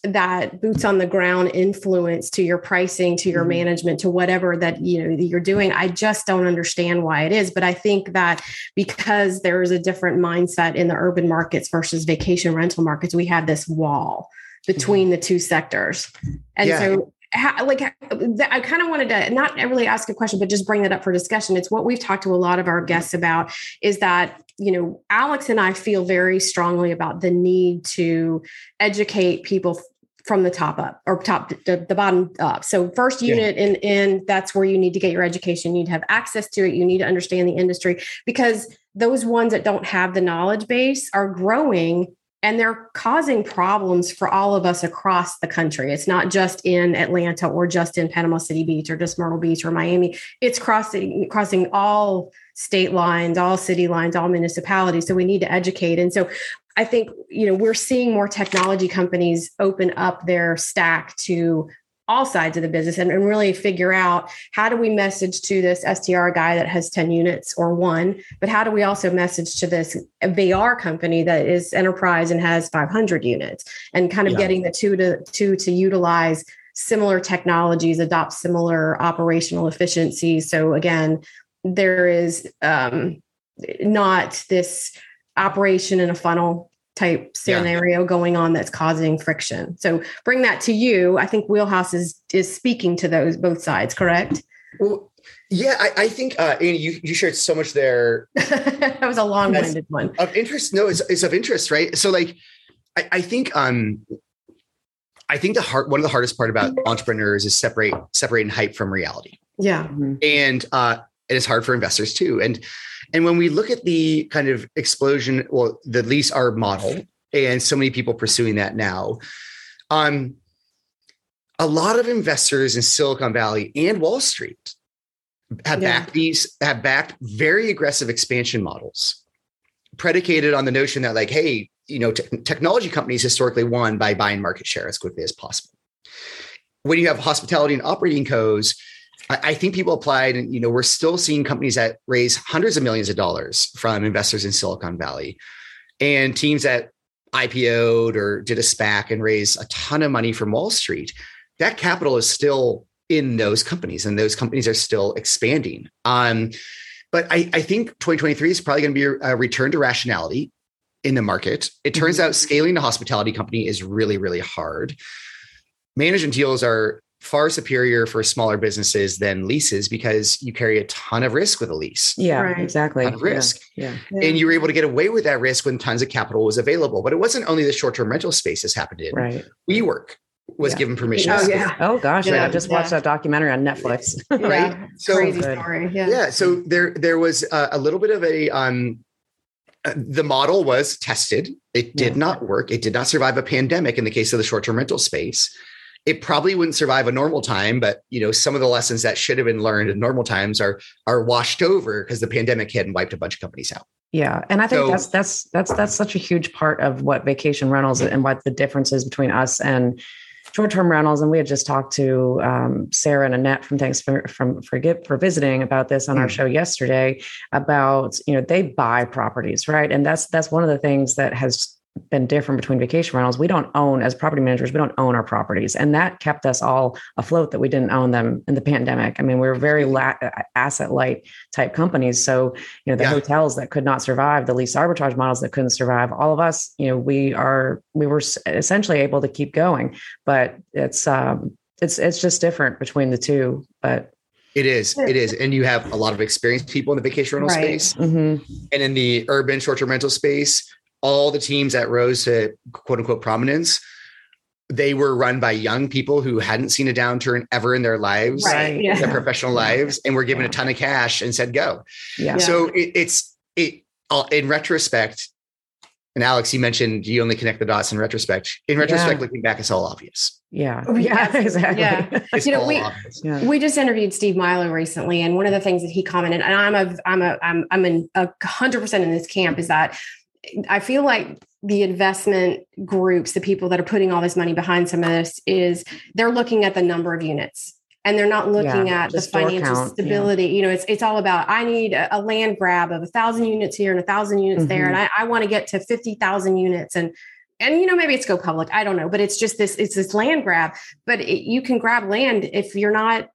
that boots on the ground influence to your pricing to your mm-hmm. management to whatever that you know you're doing i just don't understand why it is but i think that because there is a different mindset in the urban markets versus vacation rental markets we have this wall between mm-hmm. the two sectors and yeah. so how, like I kind of wanted to not really ask a question, but just bring that up for discussion. It's what we've talked to a lot of our guests about is that you know Alex and I feel very strongly about the need to educate people from the top up or top the, the bottom up. So first unit yeah. in in that's where you need to get your education. You need to have access to it. You need to understand the industry because those ones that don't have the knowledge base are growing and they're causing problems for all of us across the country. It's not just in Atlanta or just in Panama City Beach or just Myrtle Beach or Miami. It's crossing crossing all state lines, all city lines, all municipalities. So we need to educate. And so I think you know we're seeing more technology companies open up their stack to all sides of the business and, and, really figure out how do we message to this STR guy that has 10 units or one, but how do we also message to this VR company that is enterprise and has 500 units and kind of yeah. getting the two to two to utilize similar technologies, adopt similar operational efficiencies. So again, there is um, not this operation in a funnel type scenario yeah. going on that's causing friction. So bring that to you. I think Wheelhouse is is speaking to those both sides, correct? Well, yeah, I, I think uh, Annie, you you shared so much there. that was a long-winded one of interest. No, it's, it's of interest, right? So, like, I, I think um, I think the hard one of the hardest part about entrepreneurs is separate separating hype from reality. Yeah, and uh, it is hard for investors too. And and when we look at the kind of explosion, well, the lease arb model, and so many people pursuing that now, um, a lot of investors in Silicon Valley and Wall Street have yeah. backed these have backed very aggressive expansion models predicated on the notion that like hey you know technology companies historically won by buying market share as quickly as possible when you have hospitality and operating codes I, think people applied, and you know, we're still seeing companies that raise hundreds of millions of dollars from investors in Silicon Valley, and teams that IPO'd or did a SPAC and raised a ton of money from Wall Street. That capital is still in those companies, and those companies are still expanding. Um, but I, I think 2023 is probably going to be a return to rationality in the market. It turns mm-hmm. out scaling a hospitality company is really, really hard. Management deals are far superior for smaller businesses than leases because you carry a ton of risk with a lease. Yeah, right. exactly. Ton of risk. Yeah. yeah. And you were able to get away with that risk when tons of capital was available. But it wasn't only the short-term rental space this happened in. Right. WeWork was yeah. given permission. Oh, yeah. Oh gosh. Yeah. I just watched that documentary on Netflix. right. So crazy story. Yeah. Yeah. So there there was a, a little bit of a um uh, the model was tested. It did not work. It did not survive a pandemic in the case of the short-term rental space it probably wouldn't survive a normal time but you know some of the lessons that should have been learned in normal times are are washed over because the pandemic hit and wiped a bunch of companies out yeah and i think so, that's that's that's that's such a huge part of what vacation rentals and what the difference is between us and short-term rentals and we had just talked to um, sarah and annette from thanks for from for, for visiting about this on mm. our show yesterday about you know they buy properties right and that's that's one of the things that has been different between vacation rentals. We don't own, as property managers, we don't own our properties. And that kept us all afloat that we didn't own them in the pandemic. I mean, we were very la- asset light type companies. So, you know, the yeah. hotels that could not survive, the lease arbitrage models that couldn't survive, all of us, you know, we are, we were essentially able to keep going. But it's, um, it's it's just different between the two, but it is. It is. And you have a lot of experienced people in the vacation rental Right. space. mhm. And in the urban short-term rental space, all the teams that rose to quote unquote prominence, they were run by young people who hadn't seen a downturn ever in their lives, Right. Yeah. their professional lives, and were given a ton of cash and said go. yeah. Yeah. So it, it's it in retrospect. And Alex, you mentioned you only connect the dots in retrospect. In retrospect, looking back, it's all obvious. Yeah. Oh, Yeah, exactly. Yeah. It's You know, all we- obvious. Yeah. We just interviewed Steve Milo recently, and one of the things that he commented, and I'm a, I'm a, I'm, I'm in a hundred percent in this camp, is that I feel like the investment groups, the people that are putting all this money behind some of this, is they're looking at the number of units, and they're not looking Yeah, at the financial count, yeah. stability. You know, it's it's all about I need a, a land grab of a thousand units here and a thousand units there, Mm-hmm. and I, I want to get to fifty thousand units, and and you know maybe it's go public, I don't know, but it's just this it's this land grab. But it, you can grab land if you're not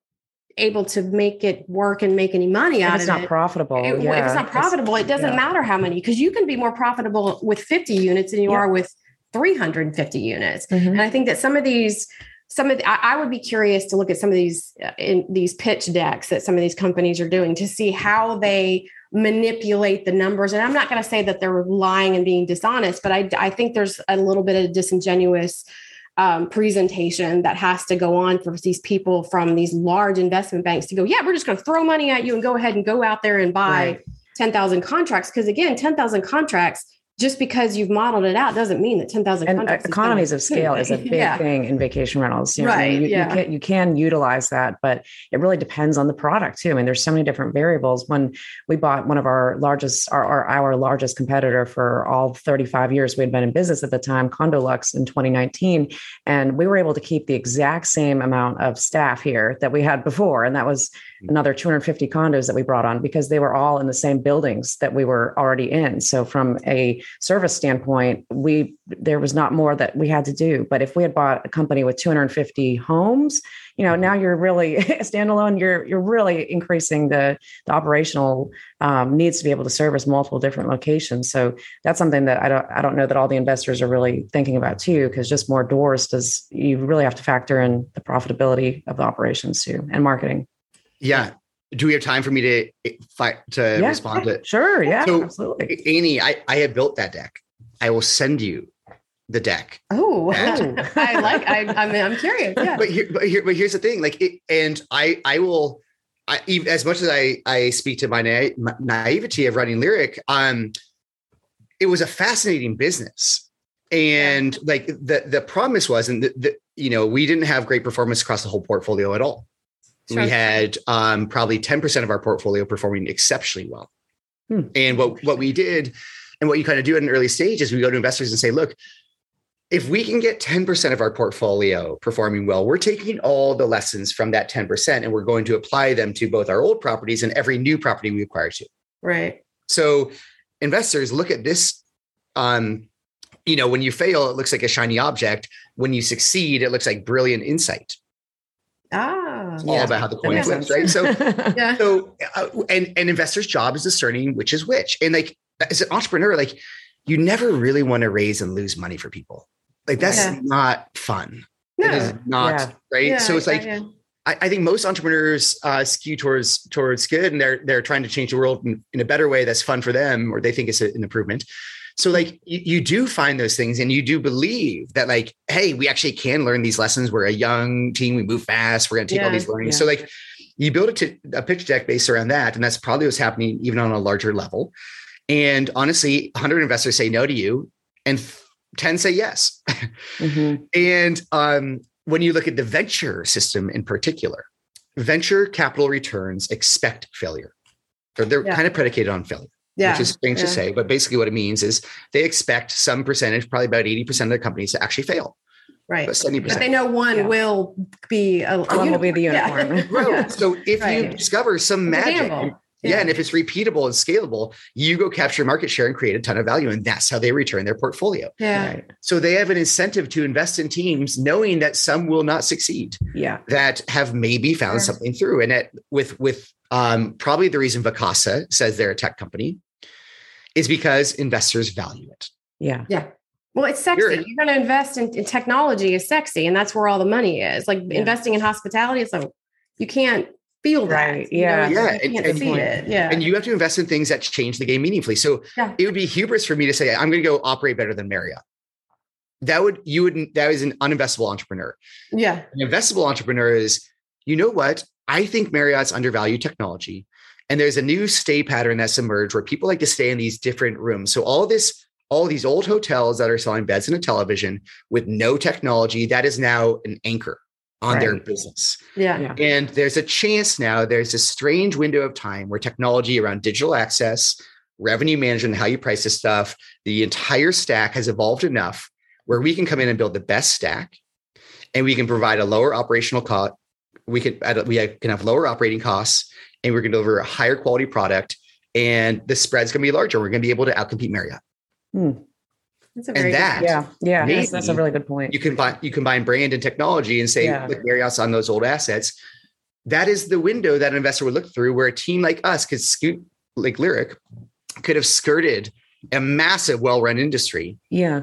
able to make it work and make any money out it's of not it. profitable. It- yeah, if it's not profitable, it doesn't yeah. matter how many because you can be more profitable with 50 units than you Yeah. are with 350 units. Mhm. And I think that some of these, some of the, I, I would be curious to look at some of these uh, in these pitch decks that some of these companies are doing to see how they manipulate the numbers. And I'm not going to say that they're lying and being dishonest, but I, I think there's a little bit of disingenuous um, presentation that has to go on for these people from these large investment banks to go, yeah, we're just going to throw money at you and go ahead and go out there and buy Right. 10,000 contracts. Because again, 10,000 contracts, just because you've modeled it out doesn't mean that 10,000 uh, contracts. economies of scale is a big Yeah. thing in vacation rentals. You know, Right, You, yeah. you, can, you can utilize that, but it really depends on the product too. I mean, there's so many different variables. When we bought one of our largest, our, our, our largest competitor for all 35 years we had been in business at the time, Condolux in 2019, and we were able to keep the exact same amount of staff here that we had before, and that was another 250 condos that we brought on because they were all in the same buildings that we were already in. So from a service standpoint, we there was not more that we had to do. But if we had bought a company with 250 homes, you know, now you're really standalone. You're you're really increasing the the operational um, needs to be able to service multiple different locations. So that's something that I don't I don't know that all the investors are really thinking about too, because just more doors does you really have to factor in the profitability of the operations too and marketing. Yeah. Do we have time for me to eh, fight to Yeah. respond to it? Sure, yeah, So- absolutely. Annie? I, I have built that deck. I will send you the deck. Oh, And- I like, I, I mean, I'm curious. Yeah. But here, but here, but here's the thing. Like, it, and I, I will, I even as much as I, I speak to my, na- my naivety of writing lyric. Um, it was a fascinating business, and like the the promise was, and the, the you know we didn't have great performance across the whole portfolio at all. Sure. We had um, probably 10% of our portfolio performing exceptionally well. Hmm. And what, what we did and what you kind of do at an early stage is we go to investors and say, look, if we can get 10% of our portfolio performing well, we're taking all the lessons from that 10% and we're going to apply them to both our old properties and every new property we acquire to. Right. So investors look at this. Um, you know, when you fail, it looks like a shiny object. When you succeed, it looks like brilliant insight. Ah. It's all about how the coin flips, right? So Yeah. so uh, and and investors job is discerning which is which and like as an entrepreneur like you never really want to raise and lose money for people like that's Yeah. not fun No. it is not Yeah. right Yeah, so it's like yeah, I, I think most entrepreneurs uh, skew towards towards good and they're they're trying to change the world in, in a better way that's fun for them or they think it's an improvement so like you, you do find those things and you do believe that like hey we actually can learn these lessons we're a young team we move fast we're going to take all these learnings yeah. so like you build a, t- a pitch deck based around that and that's probably what's happening even on a larger level and honestly 100 investors say no to you and 10 say yes Mhm. and um, when you look at the venture system in particular, venture capital returns expect failure. They're, they're Yeah. kind of predicated on failure, yeah. which is strange to say. But basically, what it means is they expect some percentage, probably about 80% of their companies to actually fail, right. but 70%. But they know one Yeah. will be a, a One will be the Yeah. unicorn. Right. So if you discover some It's magic, gamble. yeah. and if it's repeatable and scalable, you go capture market share and create a ton of value. And that's how they return their portfolio. Yeah. Right. So they have an incentive to invest in teams knowing that some will not succeed. Yeah. that have maybe found Sure. something through. And it, with with um, probably the reason Vacasa says they're a tech company is because investors value it. Yeah. Yeah. Well, it's sexy. You're, You're going to invest in, in, technology is sexy, and that's where all the money is. Like yeah. investing in hospitality, it's like you can't feel that. Right. Yeah. You know, yeah. You can't and, see and, it. Yeah. And you have to invest in things that change the game meaningfully. So yeah. it would be hubris for me to say, I'm going to go operate better than Marriott. That would, you wouldn't that is an uninvestable entrepreneur. Yeah. An investable entrepreneur is, you know what? I think Marriott's undervalued technology. And there's a new stay pattern that's emerged where people like to stay in these different rooms. So all this, all these old hotels that are selling beds and a television with no technology, that is now an anchor on right. their business. Yeah. yeah. And there's a chance now, there's a strange window of time where technology around digital access, revenue management, how you price this stuff, the entire stack has evolved enough where we can come in and build the best stack and we can provide a lower operational cost. We can, we can have lower operating costs and we're going to deliver a higher quality product and the spread's going to be larger. We're going to be able to outcompete Marriott. Hmm. That's a very and that, yeah, yeah, yes, that's a really good point. You combine you combine brand and technology and say, yeah. look, Marriott's on those old assets. That is the window that an investor would look through, where a team like us could scoot, like Lyric, could have skirted a massive, well-run industry. Yeah.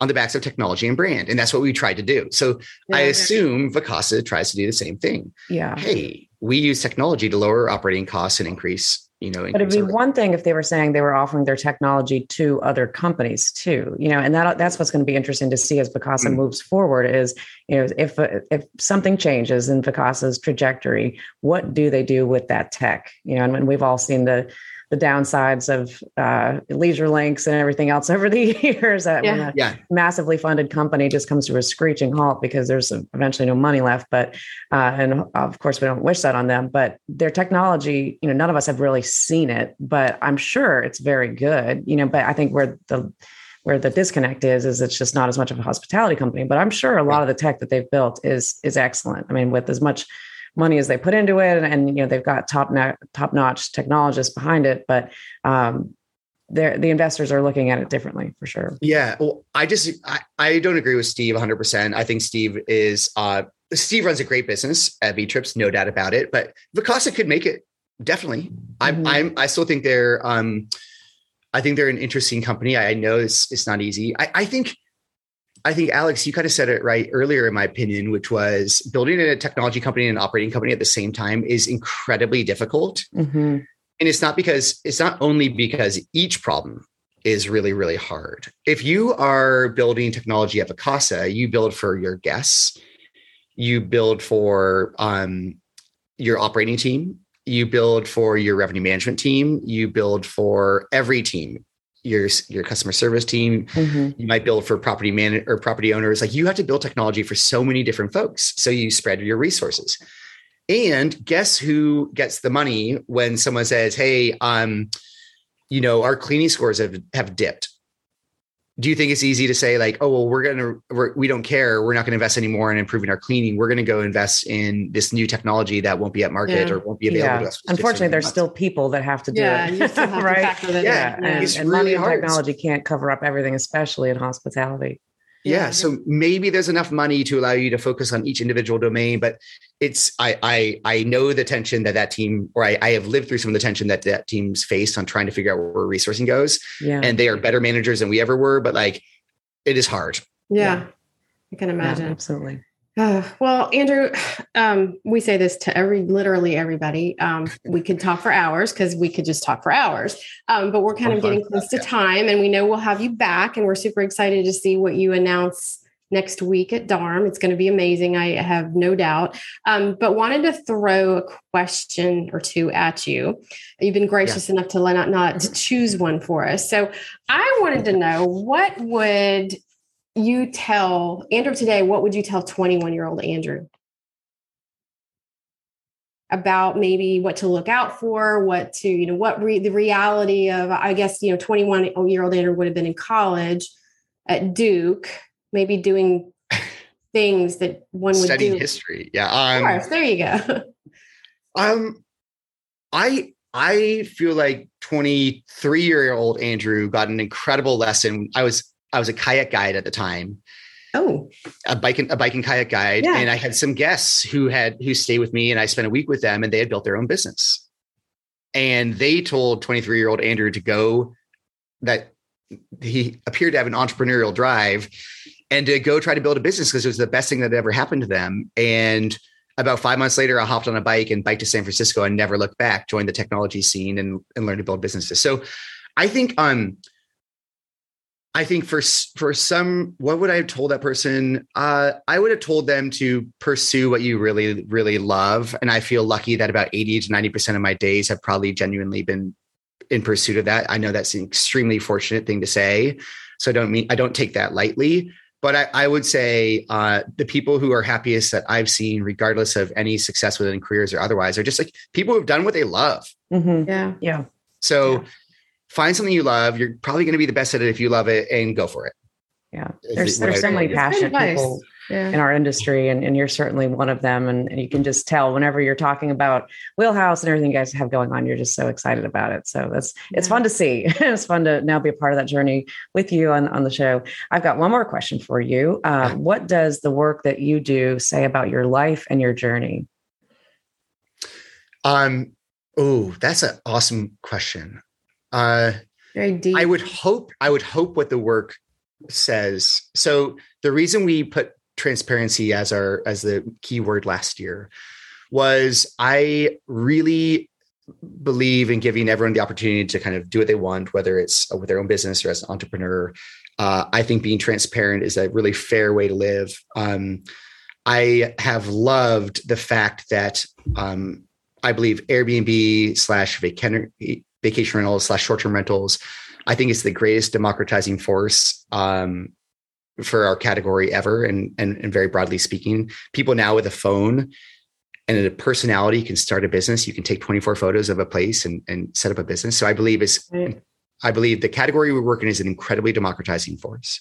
On the backs of technology and brand. And that's what we tried to do. So yeah, I assume Vacasa tries to do the same thing. Yeah. Hey, we use technology to lower operating costs and increase you know but it'd be one thing if they were saying they were offering their technology to other companies too you know and that that's what's going to be interesting to see as Vacasa mm. moves forward is you know if if something changes in Vacasa's trajectory what do they do with that tech you know and, and we've all seen the the downsides of uh, LeisureLinks and everything else over the years. That yeah. when a yeah. massively funded company just comes to a screeching halt because there's eventually no money left. But uh, and of course we don't wish that on them. But their technology, you know, none of us have really seen it, but I'm sure it's very good. You know, but I think where the where the disconnect is is it's just not as much of a hospitality company but i'm sure a lot of the tech that they've built is is excellent i mean with as much money as they put into it, and, and you know they've got top na- top notch technologists behind it, but um, the investors are looking at it differently for sure. Yeah, well, I just I, I don't agree with Steve 100. percent I think Steve is uh, Steve runs a great business at Vtrips, no doubt about it. But Vacasa could make it definitely. I'm mm-hmm. I'm I still think they're um I think they're an interesting company. I know it's it's not easy. I, I think I think Alex, you kind of said it right earlier, in my opinion, which was building a technology company and an operating company at the same time is incredibly difficult. Mm-hmm. And it's not because it's not only because each problem is really, really hard. If you are building technology at Vacasa, you build for your guests, you build for um, your operating team, you build for your revenue management team, you build for every team your your customer service team. Mm-hmm. you might build for property man or property owners. Like you have to build technology for so many different folks so you spread your resources. And guess who gets the money when someone says hey um you know our cleaning scores have have dipped do you think it's easy to say like, oh well, we're gonna we're, we don't care, we're not going to invest anymore in improving our cleaning. We're going to go invest in this new technology that won't be at market yeah. or won't be available yeah. to us. Unfortunately, there's still people that have to do yeah, it, right? yeah, yeah. And, and really money and technology can't cover up everything, especially in hospitality. Yeah, so maybe there's enough money to allow you to focus on each individual domain, but it's I I I know the tension that that team, or I, I have lived through some of the tension that that team's faced on trying to figure out where resourcing goes. Yeah, and they are better managers than we ever were, but like it is hard. Yeah, yeah. I can imagine. Yeah, absolutely. Uh, well, Andrew, um, we say this to every literally everybody. Um, we could talk for hours because we could just talk for hours. Um, but we're kind of getting close to time, and we know we'll have you back, and we're super excited to see what you announce next week at DARM. It's going to be amazing. I have no doubt. Um, but wanted to throw a question or two at you. You've been gracious yeah. enough to let not, not choose one for us. So I wanted to know what would you tell Andrew today, what would you tell 21 year old Andrew? about maybe what to look out for, what to, you know, what re- the reality of, I guess, you know, 21 year old Andrew would have been in college at Duke, maybe doing things that one would studying do. history. Yeah. Um, of course, there you go. um, I I feel like 23 year old Andrew got an incredible lesson. I was I was a kayak guide at the time. Oh, a bike and a bike and kayak guide, yeah. and I had some guests who had who stayed with me, and I spent a week with them, and they had built their own business, and they told 23 year old Andrew to go that he appeared to have an entrepreneurial drive and to go try to build a business because it was the best thing that ever happened to them. And about five months later, I hopped on a bike and biked to San Francisco and never looked back, joined the technology scene and, and learned to build businesses. So I think um I think for for some, what would I have told that person? Uh, I would have told them to pursue what you really, really love. And I feel lucky that about 80 to 90% of my days have probably genuinely been in pursuit of that. I know that's an extremely fortunate thing to say. So I don't mean I don't take that lightly. But I, I would say uh, the people who are happiest that I've seen, regardless of any success within careers or otherwise, are just like people who've done what they love. Mhm. Yeah. Yeah. So Yeah. Find something you love. You're probably going to be the best at it if you love it, and go for it. Yeah. Is There's what there's so many passionate people Yeah. in our industry, and, and you're certainly one of them. And, and you can just tell whenever you're talking about Wheelhouse and everything you guys have going on, you're just so excited about it. So that's it's fun to see. it's fun to now be a part of that journey with you on, on the show. I've got one more question for you. Uh, what does the work that you do say about your life and your journey? Um, oh, that's an awesome question. Uh, Very deep. I would hope I would hope what the work says. So the reason we put transparency as our as the keyword last year was I really believe in giving everyone the opportunity to kind of do what they want, whether it's with their own business or as an entrepreneur. Uh, I think being transparent is a really fair way to live. Um, I have loved the fact that um, I believe Airbnb slash vacation vacation rentals slash short term rentals. I think it's the greatest democratizing force um, for our category ever, and, and and very broadly speaking, people now with a phone and a personality can start a business. You can take 24 photos of a place and, and set up a business. So I believe it's Right. I believe the category we work in is an incredibly democratizing force,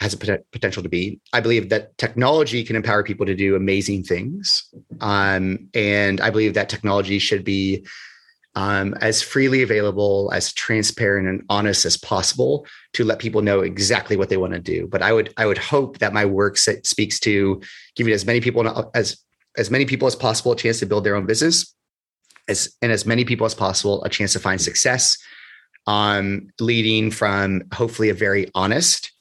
has a pot- potential to be. I believe that technology can empower people to do amazing things. Um, and I believe that technology should be um, as freely available, as transparent and honest as possible to let people know exactly what they want to do. But I would I would hope that my work speaks to giving as many people as as many people as possible a chance to build their own business, as and as many people as possible a chance to find success um, leading from hopefully a very honest,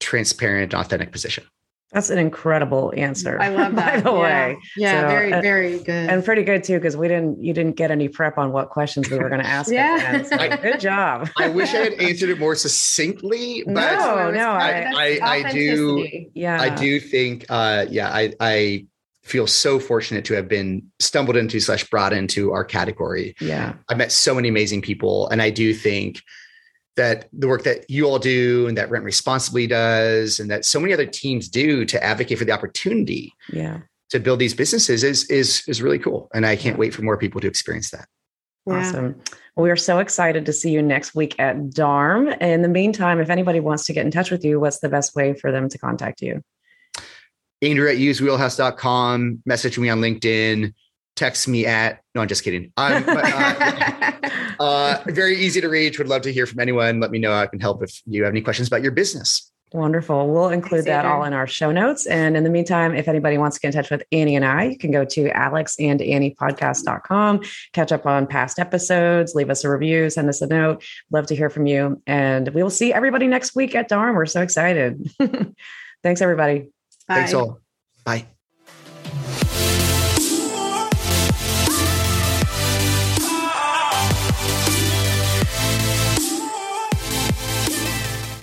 transparent, authentic position. That's an incredible answer. I love that. By the yeah. way, Yeah, So, very, uh, very good. and pretty good too because we didn't you didn't get any prep on what questions we were going to ask. Yeah. end. So I- good job. I wish I had answered it more succinctly, but No, no, I- I- I do- yeah, I do think, uh, yeah, I, I feel so fortunate to have been stumbled into slash brought into our category. Yeah, I met so many amazing people, and I do think that the work that you all do and that Rent Responsibly does, and that so many other teams do to advocate for the opportunity yeah. to build these businesses is is is really cool. And I can't wait for more people to experience that. Yeah. Awesome. Well, we are so excited to see you next week at DARM. In the meantime, if anybody wants to get in touch with you, what's the best way for them to contact you? Andrew at usewheelhouse.com, message me on LinkedIn, text me at, no, I'm just kidding. But, uh, uh, very easy to reach. Would love to hear from anyone. Let me know. I can help if you have any questions about your business. Wonderful. We'll include Thanks, that all in our show notes. And in the meantime, if anybody wants to get in touch with Annie and I, you can go to alexandanniepodcast.com, catch up on past episodes, leave us a review, send us a note. Love to hear from you. And we will see everybody next week at DARM. We're so excited. Thanks, everybody. Bye. Thanks all. Bye.